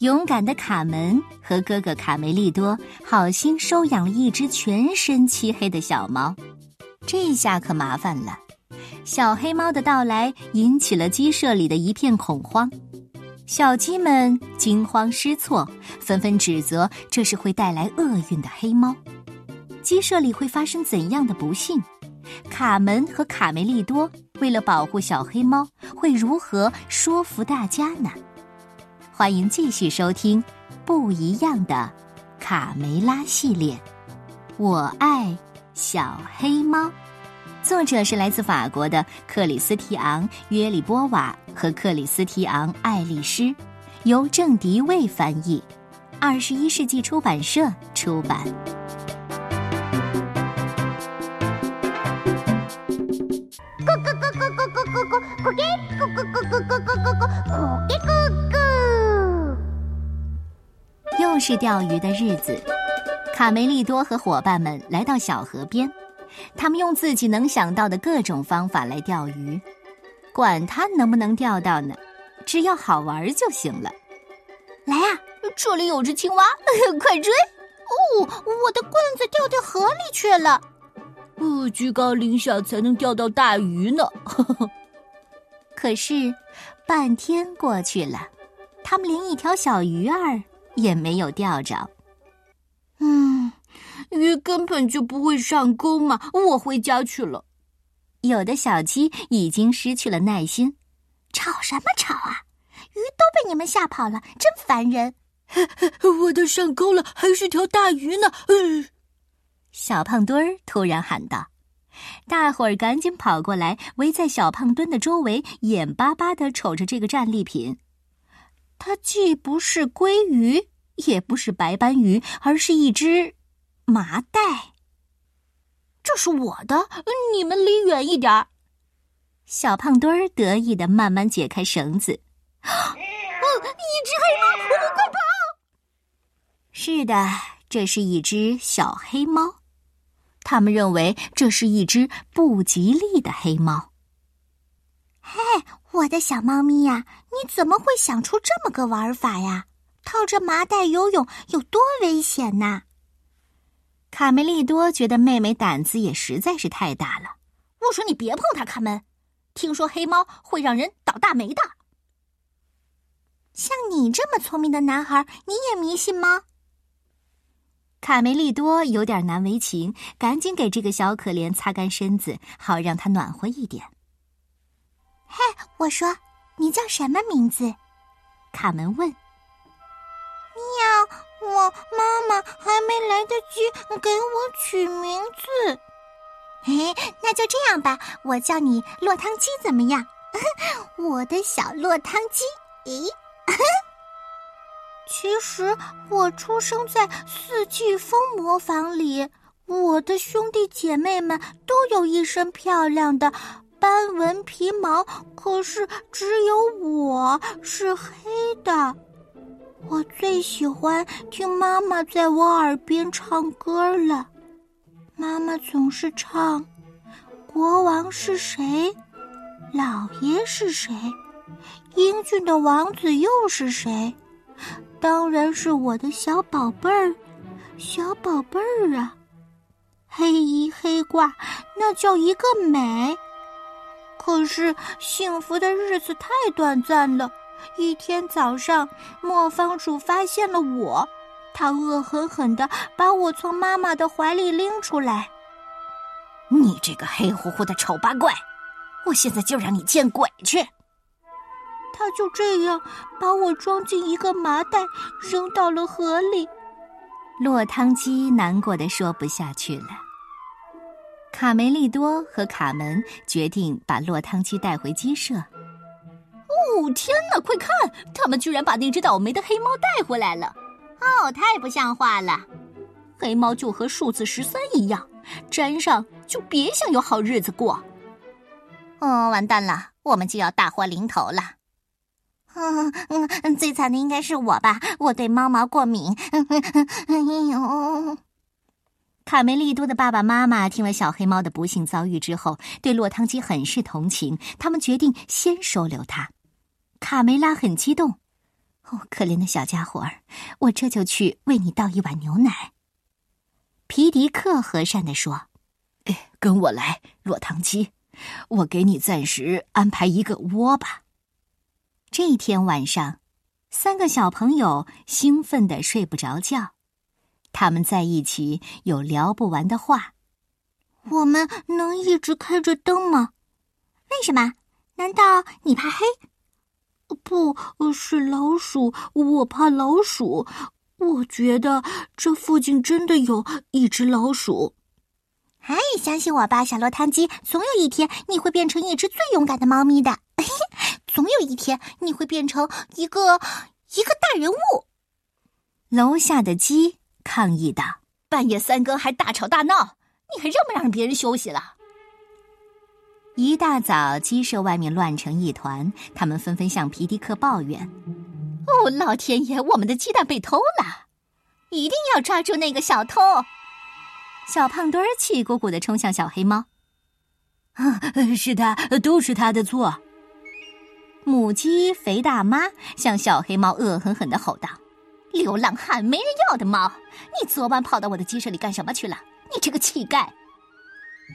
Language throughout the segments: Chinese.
勇敢的卡门和哥哥卡梅利多好心收养了一只全身漆黑的小猫，这下可麻烦了。小黑猫的到来引起了鸡舍里的一片恐慌，小鸡们惊慌失措，纷纷指责这是会带来厄运的黑猫。鸡舍里会发生怎样的不幸？卡门和卡梅利多为了保护小黑猫，会如何说服大家呢？欢迎继续收听《不一样的卡梅拉》系列，我爱小黑猫。作者是来自法国的克里斯提昂·约里波瓦和克里斯提昂·爱丽丝，由郑迪卫翻译，二十一世纪出版社出版。咕咕咕咕咕咕咕咕咕给咕咕咕咕咕咕咕咕咕是钓鱼的日子，卡梅利多和伙伴们来到小河边。他们用自己能想到的各种方法来钓鱼，管他能不能钓到呢，只要好玩就行了。来呀，这里有只青蛙，快追！哦，我的棍子掉到河里去了。哦，居高临下才能钓到大鱼呢。可是，半天过去了，他们连一条小鱼儿也没有钓着。嗯鱼根本就不会上钩嘛！我回家去了。有的小鸡已经失去了耐心，吵什么吵啊？鱼都被你们吓跑了，真烦人！我的上钩了，还是条大鱼呢！嗯 小胖墩儿突然喊道：“大伙儿赶紧跑过来，围在小胖墩的周围，眼巴巴的瞅着这个战利品。它既不是鲑鱼，也不是白斑鱼，而是一只……”麻袋，这是我的，你们离远一点儿。小胖墩儿得意的慢慢解开绳子。哦，一只黑猫，我们快跑！是的，这是一只小黑猫。他们认为这是一只不吉利的黑猫。嘿，我的小猫咪呀，你怎么会想出这么个玩法呀？套着麻袋游泳有多危险呐！卡梅利多觉得妹妹胆子也实在是太大了。我说你别碰它，卡门。听说黑猫会让人倒大霉的。像你这么聪明的男孩，你也迷信吗？卡梅利多有点难为情，赶紧给这个小可怜擦干身子，好让他暖和一点。嘿，我说，你叫什么名字？卡门问。喵。我妈妈还没来得及给我取名字，嘿，那就这样吧，我叫你落汤鸡怎么样？我的小落汤鸡，咦？其实我出生在四季风魔房里，我的兄弟姐妹们都有一身漂亮的斑纹皮毛，可是只有我是黑的。我最喜欢听妈妈在我耳边唱歌了。妈妈总是唱：“国王是谁？老爷是谁？英俊的王子又是谁？当然是我的小宝贝儿，小宝贝儿啊！黑衣黑褂，那叫一个美。可是幸福的日子太短暂了。”一天早上，磨坊主发现了我，他恶狠狠地把我从妈妈的怀里拎出来。你这个黑乎乎的丑八怪，我现在就让你见鬼去！他就这样把我装进一个麻袋，扔到了河里。落汤鸡难过的说不下去了。卡梅利多和卡门决定把落汤鸡带回鸡舍。哦天哪！快看，他们居然把那只倒霉的黑猫带回来了！哦，太不像话了！黑猫就和数字十三一样，沾上就别想有好日子过。哦，完蛋了，我们就要大祸临头了。嗯嗯，最惨的应该是我吧，我对猫毛过敏。哎呦！卡梅利多的爸爸妈妈听了小黑猫的不幸遭遇之后，对落汤鸡很是同情，他们决定先收留它。卡梅拉很激动，哦，可怜的小家伙儿，我这就去为你倒一碗牛奶。”皮迪克和善地说：“哎，跟我来，落汤鸡，我给你暂时安排一个窝吧。”这天晚上，三个小朋友兴奋的睡不着觉，他们在一起有聊不完的话。我们能一直开着灯吗？为什么？难道你怕黑？不是老鼠，我怕老鼠。我觉得这附近真的有一只老鼠。哎，相信我吧，小落汤鸡，总有一天你会变成一只最勇敢的猫咪的。总有一天你会变成一个一个大人物。楼下的鸡抗议道：“半夜三更还大吵大闹，你还让不让别人休息了？”一大早，鸡舍外面乱成一团，他们纷纷向皮迪克抱怨：“哦，老天爷，我们的鸡蛋被偷了！一定要抓住那个小偷！”小胖墩儿气鼓鼓的冲向小黑猫：“啊，是他，都是他的错！”母鸡肥大妈向小黑猫恶狠狠的吼道：“流浪汉，没人要的猫！你昨晚跑到我的鸡舍里干什么去了？你这个乞丐！”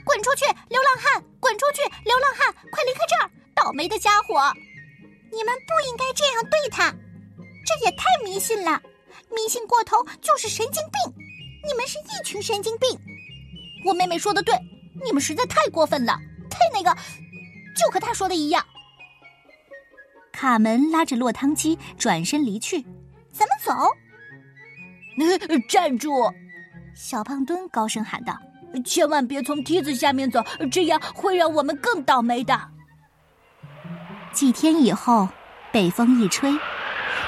滚出去，流浪汉！滚出去，流浪汉！快离开这儿！倒霉的家伙！你们不应该这样对他，这也太迷信了，迷信过头就是神经病。你们是一群神经病。我妹妹说的对，你们实在太过分了，太那个，就和她说的一样。卡门拉着落汤鸡转身离去，咱们走。站住！小胖墩高声喊道。千万别从梯子下面走，这样会让我们更倒霉的。几天以后，北风一吹，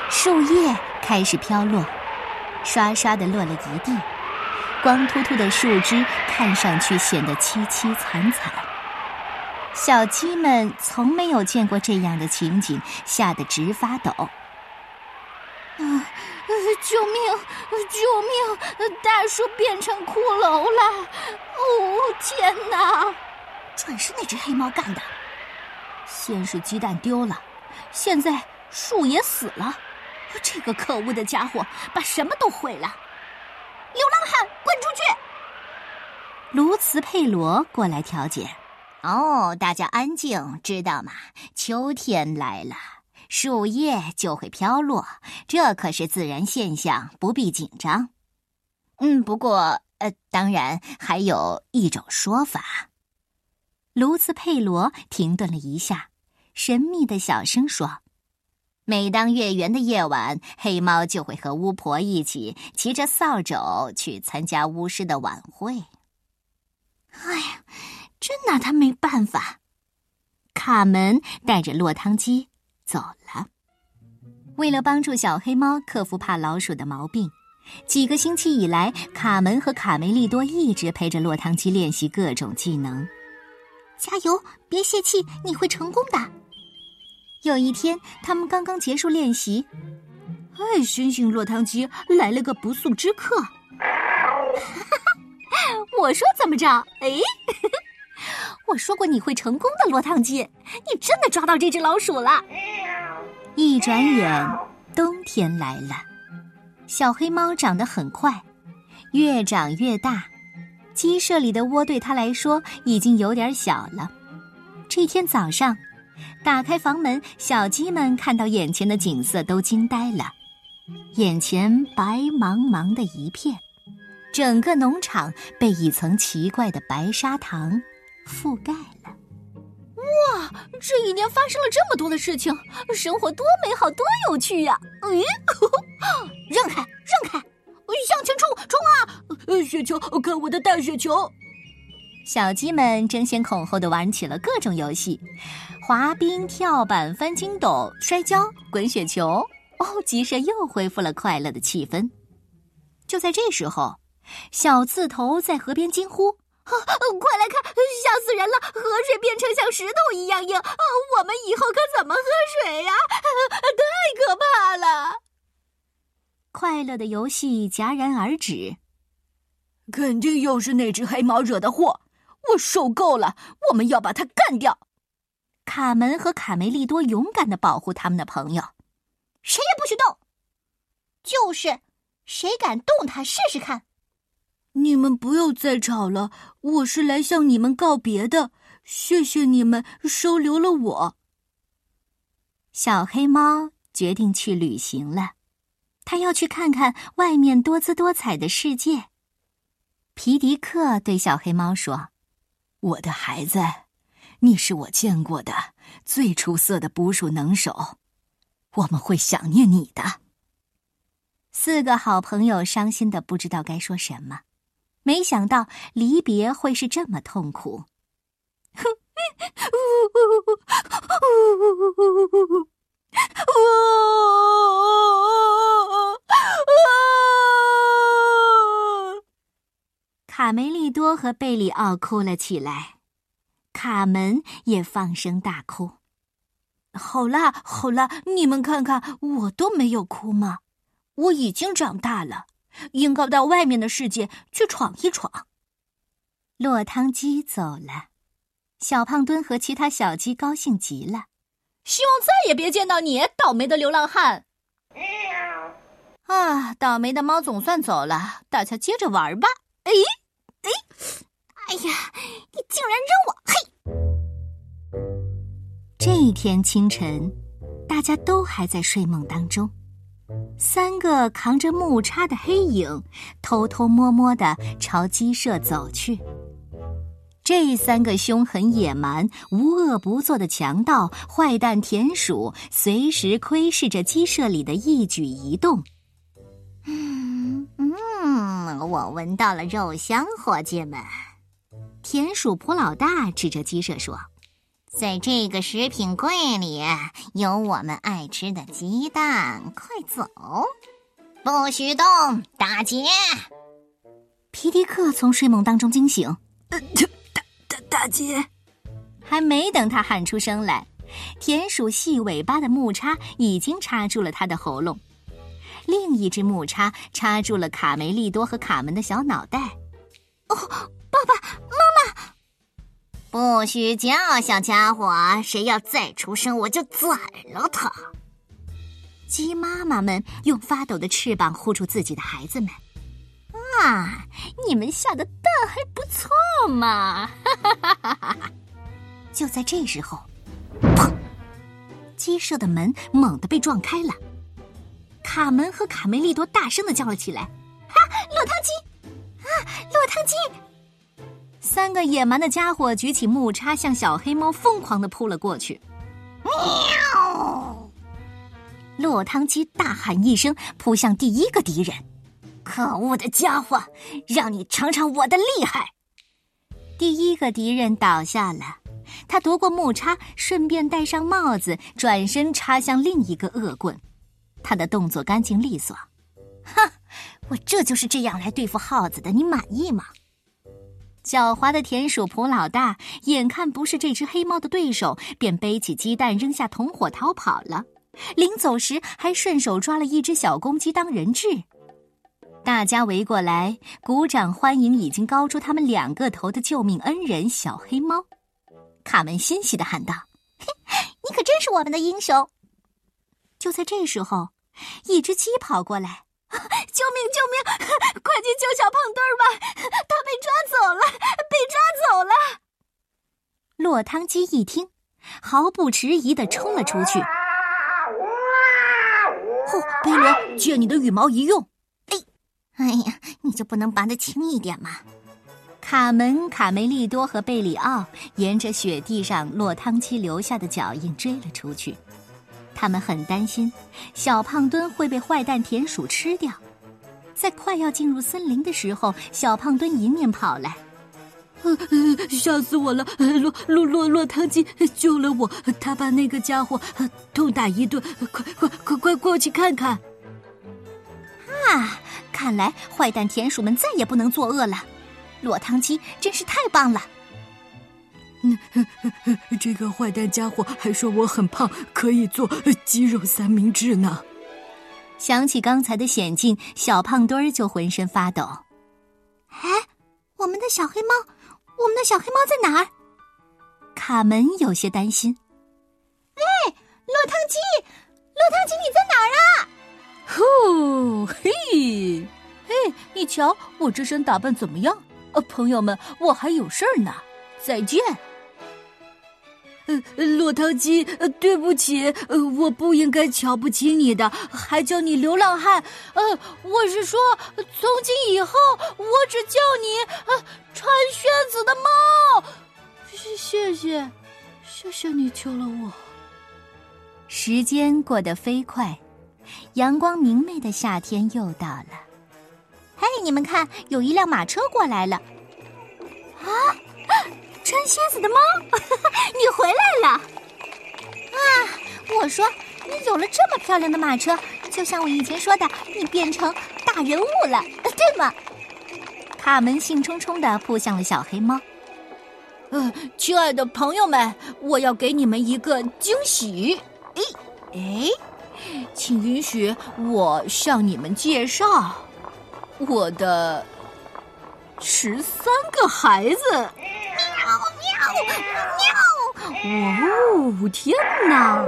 树叶开始飘落，刷刷的落了一地，光秃秃的树枝看上去显得凄凄惨惨。小鸡们从没有见过这样的情景，吓得直发抖。啊！救命！救命！大叔变成骷髅了！哦，天哪！准是那只黑猫干的。先是鸡蛋丢了，现在树也死了。这个可恶的家伙把什么都毁了！流浪汉，滚出去！卢茨佩罗过来调解。哦，大家安静，知道吗？秋天来了。树叶就会飘落，这可是自然现象，不必紧张。嗯，不过，呃，当然还有一种说法。卢茨佩罗停顿了一下，神秘的小声说：“每当月圆的夜晚，黑猫就会和巫婆一起骑着扫帚去参加巫师的晚会。”哎呀，真拿他没办法。卡门带着落汤鸡。走了。为了帮助小黑猫克服怕老鼠的毛病，几个星期以来，卡门和卡梅利多一直陪着落汤鸡练习各种技能。加油，别泄气，你会成功的。有一天，他们刚刚结束练习，哎，星星，落汤鸡来了个不速之客。我说怎么着？哎，我说过你会成功的，落汤鸡，你真的抓到这只老鼠了。一转眼，冬天来了。小黑猫长得很快，越长越大。鸡舍里的窝对它来说已经有点小了。这天早上，打开房门，小鸡们看到眼前的景色都惊呆了。眼前白茫茫的一片，整个农场被一层奇怪的白砂糖覆盖了。哇，这一年发生了这么多的事情，生活多美好，多有趣呀！咦，让开，让开，向前冲，冲啊！雪球，看我的大雪球！小鸡们争先恐后的玩起了各种游戏，滑冰、跳板、翻筋斗、摔跤、滚雪球。哦，鸡舍又恢复了快乐的气氛。就在这时候，小刺头在河边惊呼。快来，人了！河水变成像石头一样硬，我们以后可怎么喝水呀？太可怕了！快乐的游戏戛然而止。肯定又是那只黑猫惹的祸，我受够了！我们要把它干掉。卡门和卡梅利多勇敢的保护他们的朋友。谁也不许动。就是，谁敢动他试试看？你们不要再吵了，我是来向你们告别的。谢谢你们收留了我。小黑猫决定去旅行了，它要去看看外面多姿多彩的世界。皮迪克对小黑猫说：“我的孩子，你是我见过的最出色的捕鼠能手，我们会想念你的。”四个好朋友伤心的不知道该说什么，没想到离别会是这么痛苦。卡梅利多和贝里奥哭了起来，卡门也放声大哭。好啦好啦，你们看看，我都没有哭吗？我已经长大了，应该到外面的世界去闯一闯。落汤鸡走了，小胖墩和其他小鸡高兴极了，希望再也别见到你，倒霉的流浪汉。啊，倒霉的猫总算走了，大家接着玩吧。哎，哎，哎呀，你竟然扔我！嘿，这一天清晨，大家都还在睡梦当中。三个扛着木叉的黑影偷偷摸摸的朝鸡舍走去。这三个凶狠野蛮、无恶不作的强盗坏蛋田鼠，随时窥视着鸡舍里的一举一动。嗯嗯，我闻到了肉香，伙计们。田鼠普老大指着鸡舍说。在这个食品柜里有我们爱吃的鸡蛋，快走！不许动，大姐！皮迪克从睡梦当中惊醒，呃大大大姐！还没等他喊出声来，田鼠细尾巴的木叉已经插住了他的喉咙，另一只木叉插住了卡梅利多和卡门的小脑袋。哦，爸爸！不许叫，小家伙！谁要再出声，我就宰了他！鸡妈妈们用发抖的翅膀护住自己的孩子们。啊，你们下的蛋还不错嘛！哈哈哈哈哈！就在这时候，砰！鸡舍的门猛地被撞开了。卡门和卡梅利多大声的叫了起来：“啊，落汤鸡！啊，落汤鸡！”三个野蛮的家伙举起木叉，向小黑猫疯狂的扑了过去。喵！落汤鸡大喊一声，扑向第一个敌人。可恶的家伙，让你尝尝我的厉害！第一个敌人倒下了，他夺过木叉，顺便戴上帽子，转身插向另一个恶棍。他的动作干净利索。哼，我这就是这样来对付耗子的，你满意吗？狡猾的田鼠普老大眼看不是这只黑猫的对手，便背起鸡蛋扔下同伙逃跑了。临走时还顺手抓了一只小公鸡当人质。大家围过来鼓掌欢迎已经高出他们两个头的救命恩人小黑猫。卡门欣喜的喊道：“嘿，你可真是我们的英雄！”就在这时候，一只鸡跑过来。救命！救命！快去救小胖墩儿吧！他被抓走了，被抓走了。落汤鸡一听，毫不迟疑的冲了出去。嚯，贝罗，借你的羽毛一用。哎，哎呀，你就不能拔得轻一点吗？卡门、卡梅利多和贝里奥沿着雪地上落汤鸡留下的脚印追了出去。他们很担心，小胖墩会被坏蛋田鼠吃掉。在快要进入森林的时候，小胖墩迎面跑来，呃，吓死我了！落落落落汤鸡救了我，他把那个家伙痛打一顿，快快快快过去看看！啊，看来坏蛋田鼠们再也不能作恶了。落汤鸡真是太棒了。这个坏蛋家伙还说我很胖，可以做鸡肉三明治呢。想起刚才的险境，小胖墩儿就浑身发抖。哎，我们的小黑猫，我们的小黑猫在哪儿？卡门有些担心。喂，落汤鸡，落汤鸡，你在哪儿啊？呼嘿，嘿，你瞧我这身打扮怎么样？呃，朋友们，我还有事儿呢，再见。呃，落汤鸡，对不起，我不应该瞧不起你的，还叫你流浪汉。呃，我是说，从今以后，我只叫你呃穿靴子的猫。谢谢，谢谢你救了我。时间过得飞快，阳光明媚的夏天又到了。嘿，你们看，有一辆马车过来了。啊！穿靴子的猫，你回来了！啊，我说，你有了这么漂亮的马车，就像我以前说的，你变成大人物了，对吗？卡门兴冲冲的扑向了小黑猫。嗯，亲爱的朋友们，我要给你们一个惊喜。哎哎，请允许我向你们介绍我的十三个孩子。喵！哇哦，天哪！